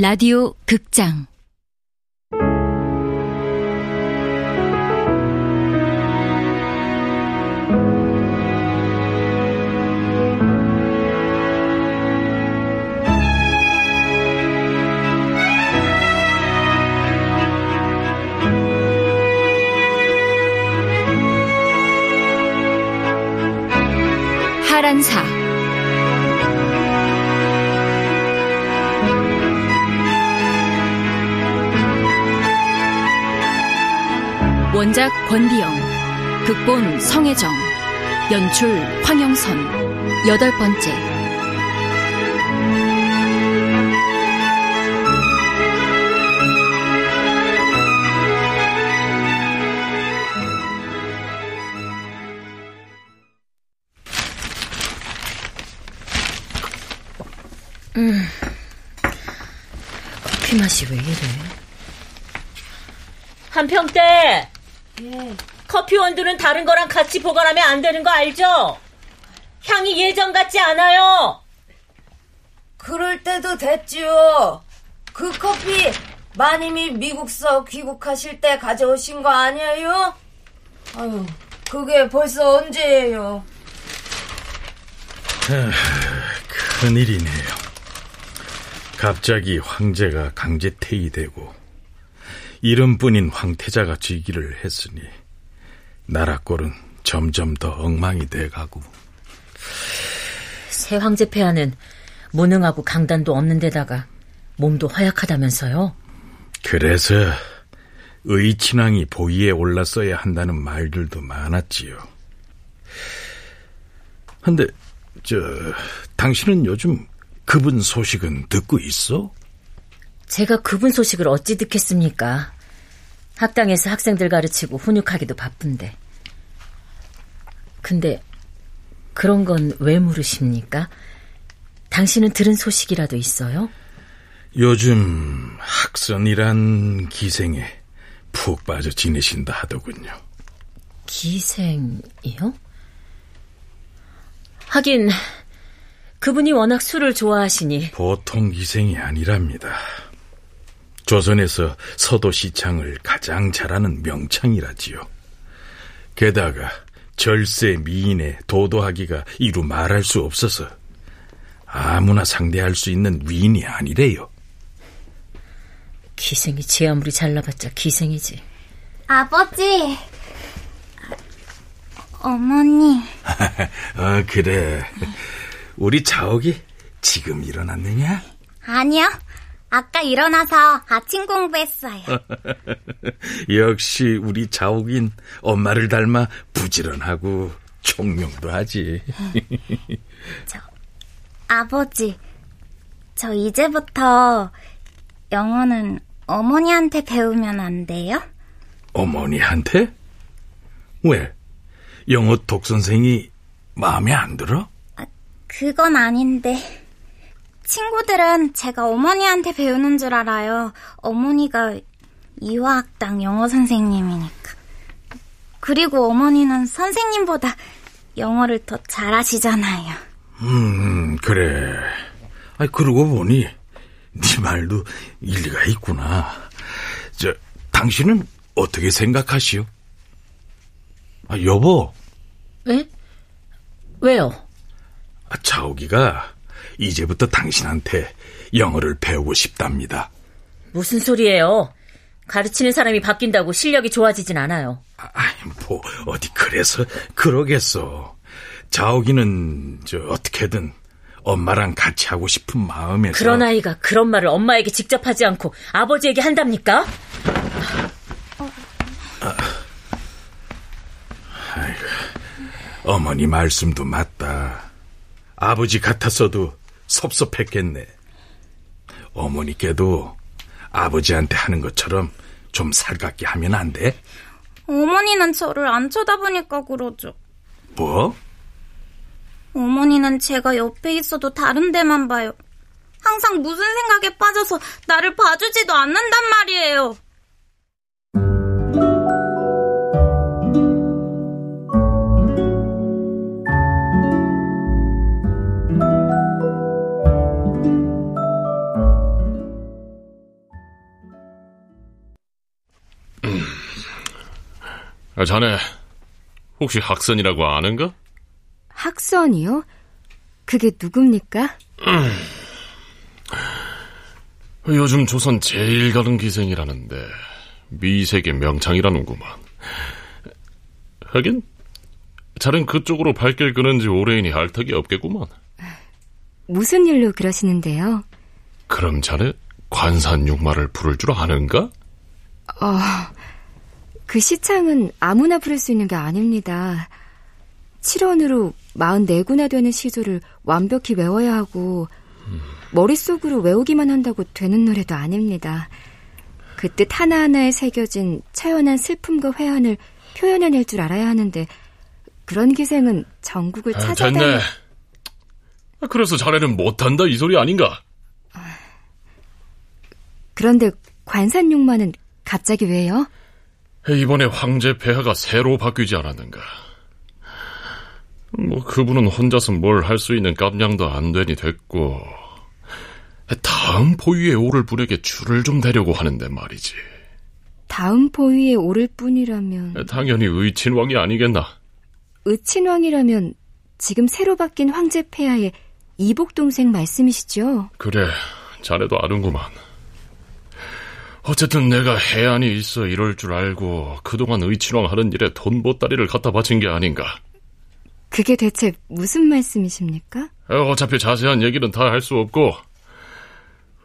라디오 극장 원작 권비영, 극본 성혜정, 연출 황영선, 여덟 번째. 음, 커피 맛이 왜 이래? 한평대 예. 커피 원두는 다른 거랑 같이 보관하면 안 되는 거 알죠? 향이 예전 같지 않아요. 그럴 때도 됐지요. 그 커피 마님이 미국서 귀국하실 때 가져오신 거 아니에요? 아유, 그게 벌써 언제예요? 큰일이네요. 갑자기 황제가 강제 퇴위되고 이름뿐인 황태자가 쥐기를 했으니 나라 꼴은 점점 더 엉망이 돼가고 새 황제 폐하는 무능하고 강단도 없는 데다가 몸도 허약하다면서요? 그래서 의친왕이 보위에 올랐어야 한다는 말들도 많았지요. 근데 저 당신은 요즘 그분 소식은 듣고 있어? 제가 그분 소식을 어찌 듣겠습니까? 학당에서 학생들 가르치고 훈육하기도 바쁜데. 근데 그런 건 왜 물으십니까? 당신은 들은 소식이라도 있어요? 요즘 학선이란 기생에 푹 빠져 지내신다 하더군요. 기생이요? 하긴 그분이 워낙 술을 좋아하시니 보통 기생이 아니랍니다. 조선에서 서도 시창을 가장 잘하는 명창이라지요. 게다가 절세 미인의 도도하기가 이루 말할 수 없어서 아무나 상대할 수 있는 위인이 아니래요. 기생이 제 아무리 잘나봤자 기생이지. 아버지. 어머니. 아, 그래. 우리 자옥이 지금 일어났느냐? 아니요. 아까 일어나서 아침 공부했어요. 역시 우리 자옥인 엄마를 닮아 부지런하고 총명도 하지. 저, 아버지, 저 이제부터 영어는 어머니한테 배우면 안 돼요? 어머니한테? 왜? 영어 독 선생이 마음에 안 들어? 아, 그건 아닌데. 친구들은 제가 어머니한테 배우는 줄 알아요. 어머니가 이화학당 영어 선생님이니까. 그리고 어머니는 선생님보다 영어를 더 잘하시잖아요. 음, 그래. 아, 그러고 보니 네 말도 일리가 있구나. 저, 당신은 어떻게 생각하시오? 아, 여보. 왜? 왜요? 아, 차오기가 이제부터 당신한테 영어를 배우고 싶답니다. 무슨 소리예요? 가르치는 사람이 바뀐다고 실력이 좋아지진 않아요. 아, 뭐 어디 그래서 그러겠어. 자옥이는 저 어떻게든 엄마랑 같이 하고 싶은 마음에서 그런 아이가 그런 말을 엄마에게 직접 하지 않고 아버지에게 한답니까? 아, 아이고, 어머니 말씀도 맞다. 아버지 같았어도 섭섭했겠네. 어머니께도 아버지한테 하는 것처럼 좀 살갑게 하면 안 돼? 어머니는 저를 안 쳐다보니까 그러죠. 뭐? 어머니는 제가 옆에 있어도 다른 데만 봐요. 항상 무슨 생각에 빠져서 나를 봐주지도 않는단 말이에요. 자네, 혹시 학선이라고 아는가? 학선이요? 그게 누굽니까? 요즘 조선 제일 가는 기생이라는데 미색의 명창이라는구만. 하긴 자넨 그쪽으로 발길 끄는 지 오래이니 할 턱이 없겠구만. 무슨 일로 그러시는데요? 그럼 자네 관산 육마를 부를 줄 아는가? 어, 그 시창은 아무나 부를 수 있는 게 아닙니다. 7원으로 44구나 되는 시조를 완벽히 외워야 하고 머릿속으로 외우기만 한다고 되는 노래도 아닙니다. 그 뜻 하나하나에 새겨진 처연한 슬픔과 회한을 표현해낼 줄 알아야 하는데 그런 기생은 전국을 아, 찾아다니... 됐네. 아, 그래서 자네는 못한다 이 소리 아닌가? 그런데 관산육마는 갑자기 왜요? 이번에 황제 폐하가 새로 바뀌지 않았는가? 뭐 그분은 혼자서 뭘 할 수 있는 깜냥도 안 되니 됐고 다음 포위에 오를 분에게 줄을 좀 대려고 하는데 말이지. 다음 포위에 오를 뿐이라면 당연히 의친왕이 아니겠나? 의친왕이라면 지금 새로 바뀐 황제 폐하의 이복 동생 말씀이시죠? 그래, 자네도 아는구만. 어쨌든 내가 해안이 있어 이럴 줄 알고 그동안 의친왕 하는 일에 돈 보따리를 갖다 바친 게 아닌가. 그게 대체 무슨 말씀이십니까? 어차피 자세한 얘기는 다 할 수 없고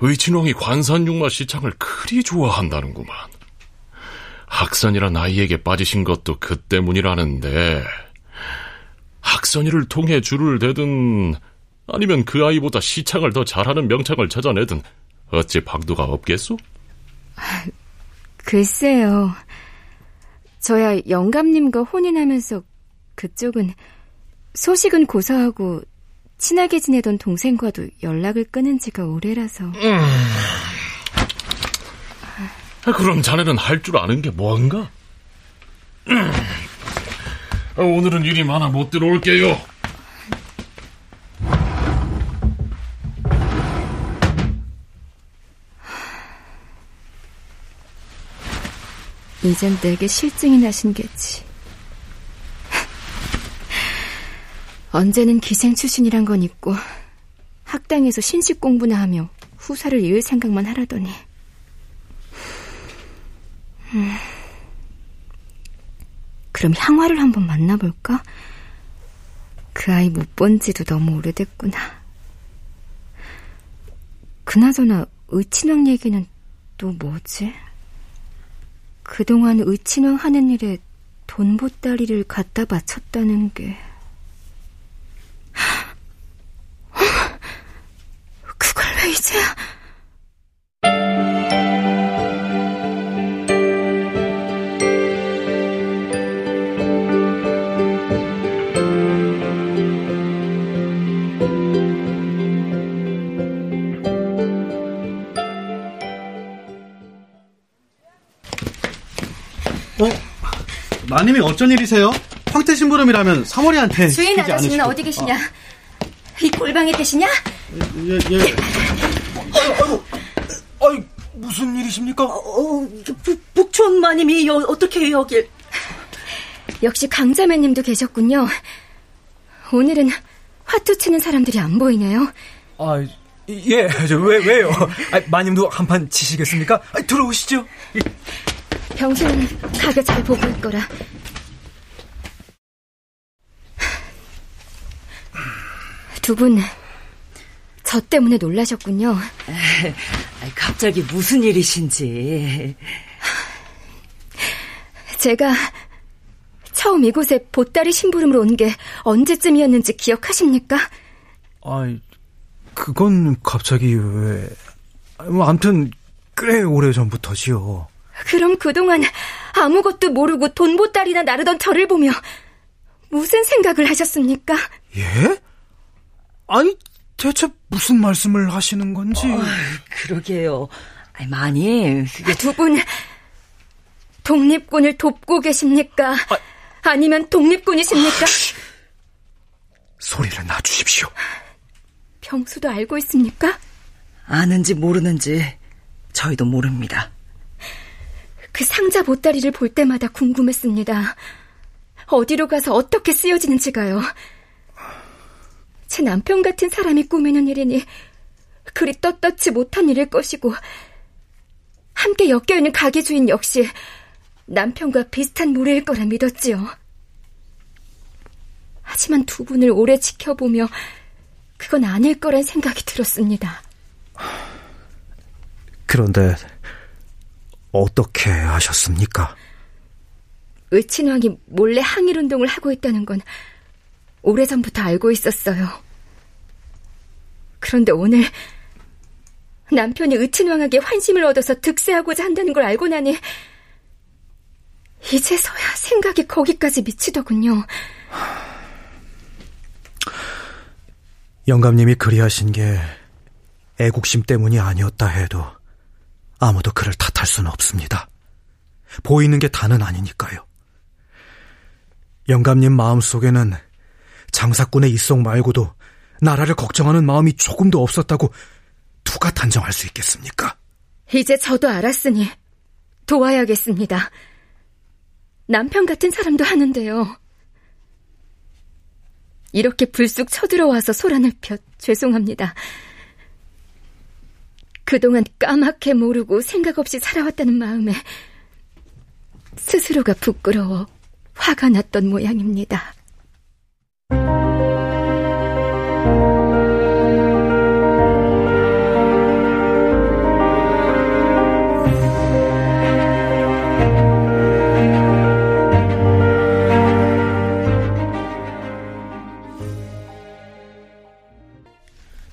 의친왕이 관산육마 시창을 그리 좋아한다는구만. 학선이란 아이에게 빠지신 것도 그 때문이라는데 학선이를 통해 줄을 대든 아니면 그 아이보다 시창을 더 잘하는 명창을 찾아내든 어찌 방도가 없겠소? 글쎄요. 저야 영감님과 혼인하면서 그쪽은 소식은 고사하고 친하게 지내던 동생과도 연락을 끊은 지가 오래라서. 아, 그럼 자네는 할 줄 아는 게 뭔가? 아, 오늘은 일이 많아 못 들어올게요. 이젠 내게 실증이 나신 게지. 언제는 기생 출신이란 건 있고 학당에서 신식 공부나 하며 후사를 이을 생각만 하라더니 음. 그럼 향화를 한번 만나볼까? 그 아이 못 본 지도 너무 오래됐구나. 그나저나 의친왕 얘기는 또 뭐지? 그동안 의친왕 하는 일에 돈 보따리를 갖다 바쳤다는 게... 그걸 왜 이제야... 어? 마님이 어쩐 일이세요? 황태 심부름이라면 사모리한테 주인 아저씨는 않으시고. 어디 계시냐? 이 골방에 계시냐? 예, 예. 아이고, 아이고, 아이 무슨 일이십니까? 어, 북촌 마님이 여, 어떻게 여길? 역시 강자매님도 계셨군요. 오늘은 화투 치는 사람들이 안 보이네요. 아, 예, 저, 왜, 왜요? 아, 마님도 한 판 치시겠습니까? 아, 들어오시죠. 병수는 가게 잘 보고 있거라. 두 분, 저 때문에 놀라셨군요. 갑자기 무슨 일이신지. 제가 처음 이곳에 보따리 심부름으로 온 게 언제쯤이었는지 기억하십니까? 아, 그건 갑자기 왜... 뭐, 암튼 꽤 오래 전부터지요. 그럼 그동안 아무것도 모르고 돈 보따리나 나르던 저를 보며 무슨 생각을 하셨습니까? 예? 아니, 대체 무슨 말씀을 하시는 건지. 어, 그러게요. 아니, 마님, 그게 두 분 독립군을 돕고 계십니까? 아, 니면 독립군이십니까? 소리를 놔주십시오. 병수도 알고 있습니까? 아는지 모르는지 저희도 모릅니다. 그 상자 보따리를 볼 때마다 궁금했습니다. 어디로 가서 어떻게 쓰여지는지가요. 제 남편 같은 사람이 꾸미는 일이니 그리 떳떳지 못한 일일 것이고 함께 엮여있는 가게 주인 역시 남편과 비슷한 무리일 거라 믿었지요. 하지만 두 분을 오래 지켜보며 그건 아닐 거란 생각이 들었습니다. 그런데 어떻게 아셨습니까? 의친왕이 몰래 항일 운동을 하고 있다는 건 오래전부터 알고 있었어요. 그런데 오늘 남편이 의친왕에게 환심을 얻어서 득세하고자 한다는 걸 알고 나니 이제서야 생각이 거기까지 미치더군요. 영감님이 그리하신 게 애국심 때문이 아니었다 해도 아무도 그를 탓할 수는 없습니다. 보이는 게 다는 아니니까요. 영감님 마음속에는 장사꾼의 이성 말고도 나라를 걱정하는 마음이 조금도 없었다고 누가 단정할 수 있겠습니까? 이제 저도 알았으니 도와야겠습니다. 남편 같은 사람도 하는데요. 이렇게 불쑥 쳐들어와서 소란을 펴 죄송합니다. 그동안 까맣게 모르고 생각 없이 살아왔다는 마음에 스스로가 부끄러워 화가 났던 모양입니다.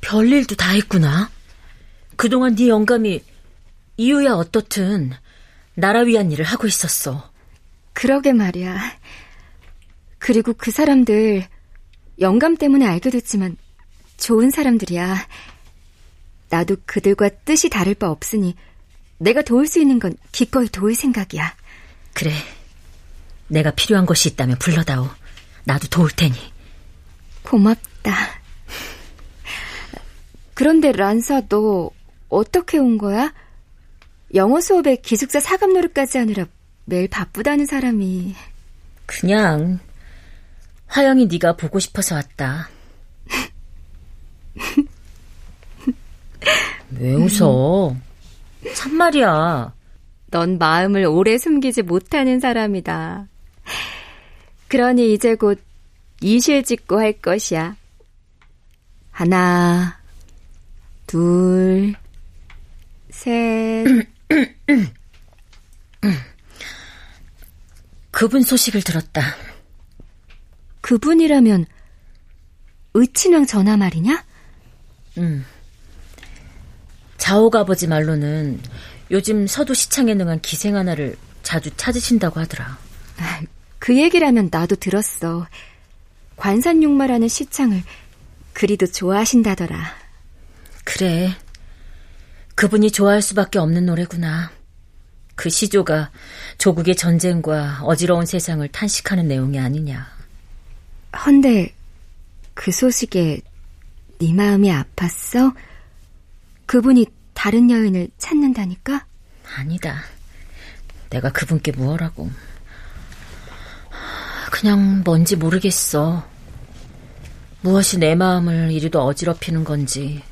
별일도 다 했구나. 그동안 네 영감이 이유야 어떻든 나라 위한 일을 하고 있었어. 그러게 말이야. 그리고 그 사람들 영감 때문에 알게 됐지만 좋은 사람들이야. 나도 그들과 뜻이 다를 바 없으니 내가 도울 수 있는 건 기꺼이 도울 생각이야. 그래. 내가 필요한 것이 있다면 불러다오. 나도 도울 테니. 고맙다. 그런데 란사 너 어떻게 온 거야? 영어 수업에 기숙사 사감 노릇까지 하느라 매일 바쁘다는 사람이 그냥 화영이 네가 보고 싶어서 왔다. 왜 웃어? 참말이야. 넌 마음을 오래 숨기지 못하는 사람이다. 그러니 이제 곧 이실 짓고 할 것이야. 하나, 둘, 셋. 그분 소식을 들었다. 그분이라면 의친왕 전하 말이냐? 응. 자옥 아버지 말로는 요즘 서도 시창에 능한 기생 하나를 자주 찾으신다고 하더라. 그 얘기라면 나도 들었어. 관산육마라는 시창을 그리도 좋아하신다더라. 그래. 그분이 좋아할 수밖에 없는 노래구나. 그 시조가 조국의 전쟁과 어지러운 세상을 탄식하는 내용이 아니냐. 헌데 그 소식에 네 마음이 아팠어? 그분이 다른 여인을 찾는다니까? 아니다. 내가 그분께 무엇라고. 그냥 뭔지 모르겠어. 무엇이 내 마음을 이리도 어지럽히는 건지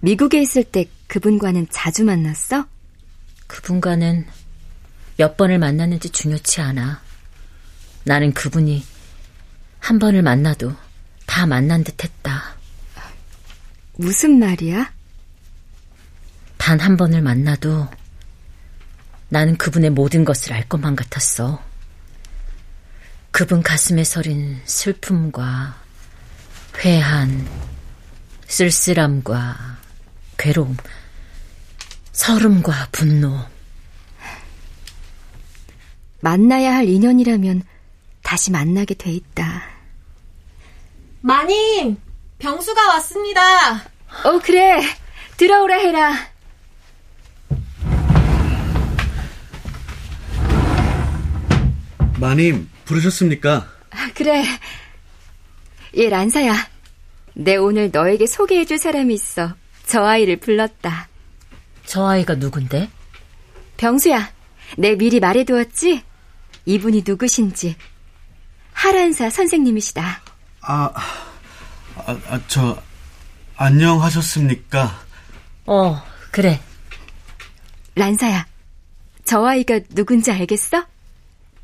미국에 있을 때 그분과는 자주 만났어? 그분과는 몇 번을 만났는지 중요치 않아. 나는 그분이 한 번을 만나도 다 만난 듯 했다. 무슨 말이야? 단 한 번을 만나도 나는 그분의 모든 것을 알 것만 같았어. 그분 가슴에 서린 슬픔과 회한, 쓸쓸함과 괴로움, 서름과 분노. 만나야 할 인연이라면 다시 만나게 돼 있다. 마님, 병수가 왔습니다. 어, 그래. 들어오라 해라. 마님, 부르셨습니까? 아, 그래. 예, 란사야. 내 오늘 너에게 소개해줄 사람이 있어. 저 아이를 불렀다. 저 아이가 누군데? 병수야, 내 미리 말해두었지? 이분이 누구신지. 하란사 선생님이시다. 아, 아, 아, 저, 안녕하셨습니까? 어, 그래. 란사야, 저 아이가 누군지 알겠어?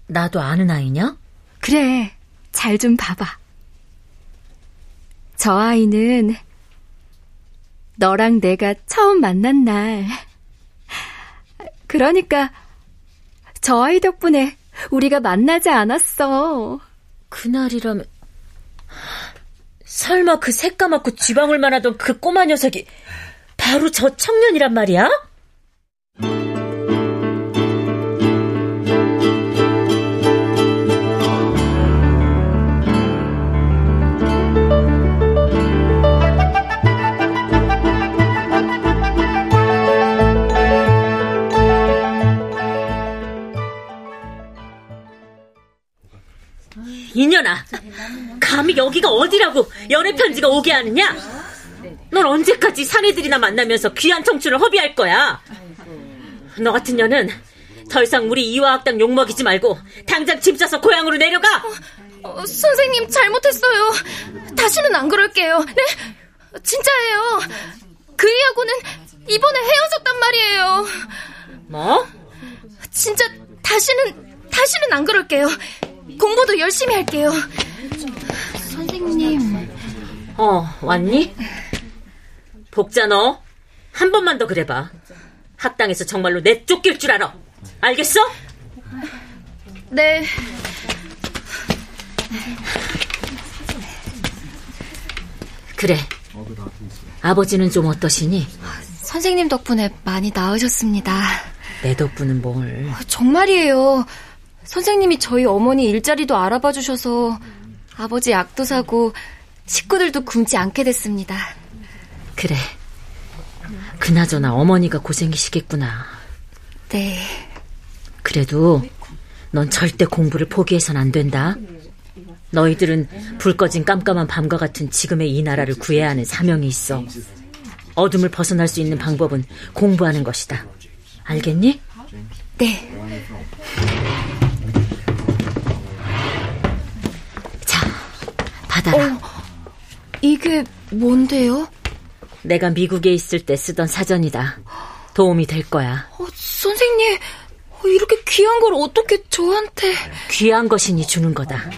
나도 아는 아이냐? 그래, 잘 좀 봐봐. 저 아이는 너랑 내가 처음 만난 날. 그러니까 저 아이 덕분에 우리가 만나지 않았어. 그날이라면 설마 그 새까맣고 쥐방울만 하던 그 꼬마 녀석이 바로 저 청년이란 말이야? 이년아, 감히 여기가 어디라고 연애 편지가 오게 하느냐? 넌 언제까지 사내들이나 만나면서 귀한 청춘을 허비할 거야? 너 같은 년은 더 이상 우리 이화학당 욕먹이지 말고 당장 짐 싸서 고향으로 내려가! 어, 선생님 잘못했어요. 다시는 안 그럴게요. 네? 진짜예요. 그이하고는 이번에 헤어졌단 말이에요. 뭐? 진짜 다시는 다시는 안 그럴게요. 공부도 열심히 할게요. 선생님. 어, 왔니? 복자 너, 한 번만 더 그래봐. 학당에서 정말로 내 쫓길 줄 알아. 알겠어? 네. 그래. 아버지는 좀 어떠시니? 선생님 덕분에 많이 나으셨습니다. 내 덕분은 뭘. 정말이에요. 선생님이 저희 어머니 일자리도 알아봐 주셔서 아버지 약도 사고 식구들도 굶지 않게 됐습니다. 그래. 그나저나 어머니가 고생이시겠구나. 네. 그래도 넌 절대 공부를 포기해선 안 된다. 너희들은 불 꺼진 깜깜한 밤과 같은 지금의 이 나라를 구해야 하는 사명이 있어. 어둠을 벗어날 수 있는 방법은 공부하는 것이다. 알겠니? 네. 이게 뭔데요? 내가 미국에 있을 때 쓰던 사전이다. 도움이 될 거야. 어, 선생님, 이렇게 귀한 걸 어떻게 저한테... 귀한 것이니 주는 거다.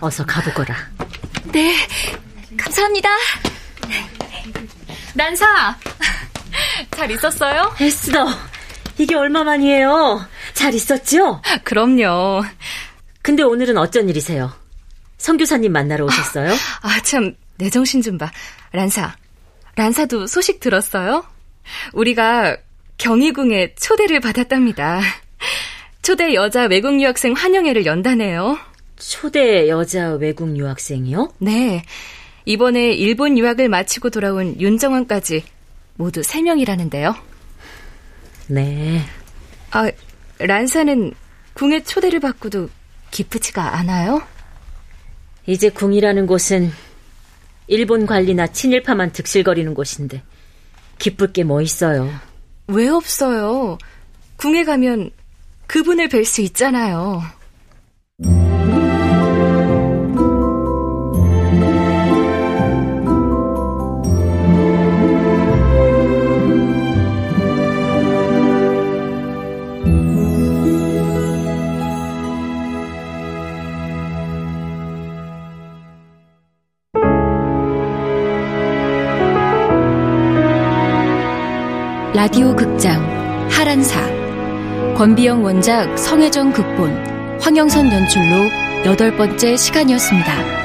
어서 가보거라. 네, 감사합니다. 난사, 잘 있었어요? 에스더, 이게 얼마만이에요? 잘 있었죠? 그럼요. 근데 오늘은 어쩐 일이세요? 성교사님 만나러 오셨어요? 아, 참, 내 정신 좀 봐. 란사, 란사도 소식 들었어요? 우리가 경희궁에 초대를 받았답니다. 초대 여자 외국 유학생 환영회를 연다네요. 초대 여자 외국 유학생이요? 네. 이번에 일본 유학을 마치고 돌아온 윤정원까지 모두 3명이라는데요. 네. 아, 란사는 궁의 초대를 받고도 기쁘지가 않아요? 이제 궁이라는 곳은 일본 관리나 친일파만 득실거리는 곳인데 기쁠 게 뭐 있어요. 왜 없어요? 궁에 가면 그분을 뵐 수 있잖아요. 라디오 극장 하란사 권비영 원작 성혜정 극본 황영선 연출로 여덟 번째 시간이었습니다.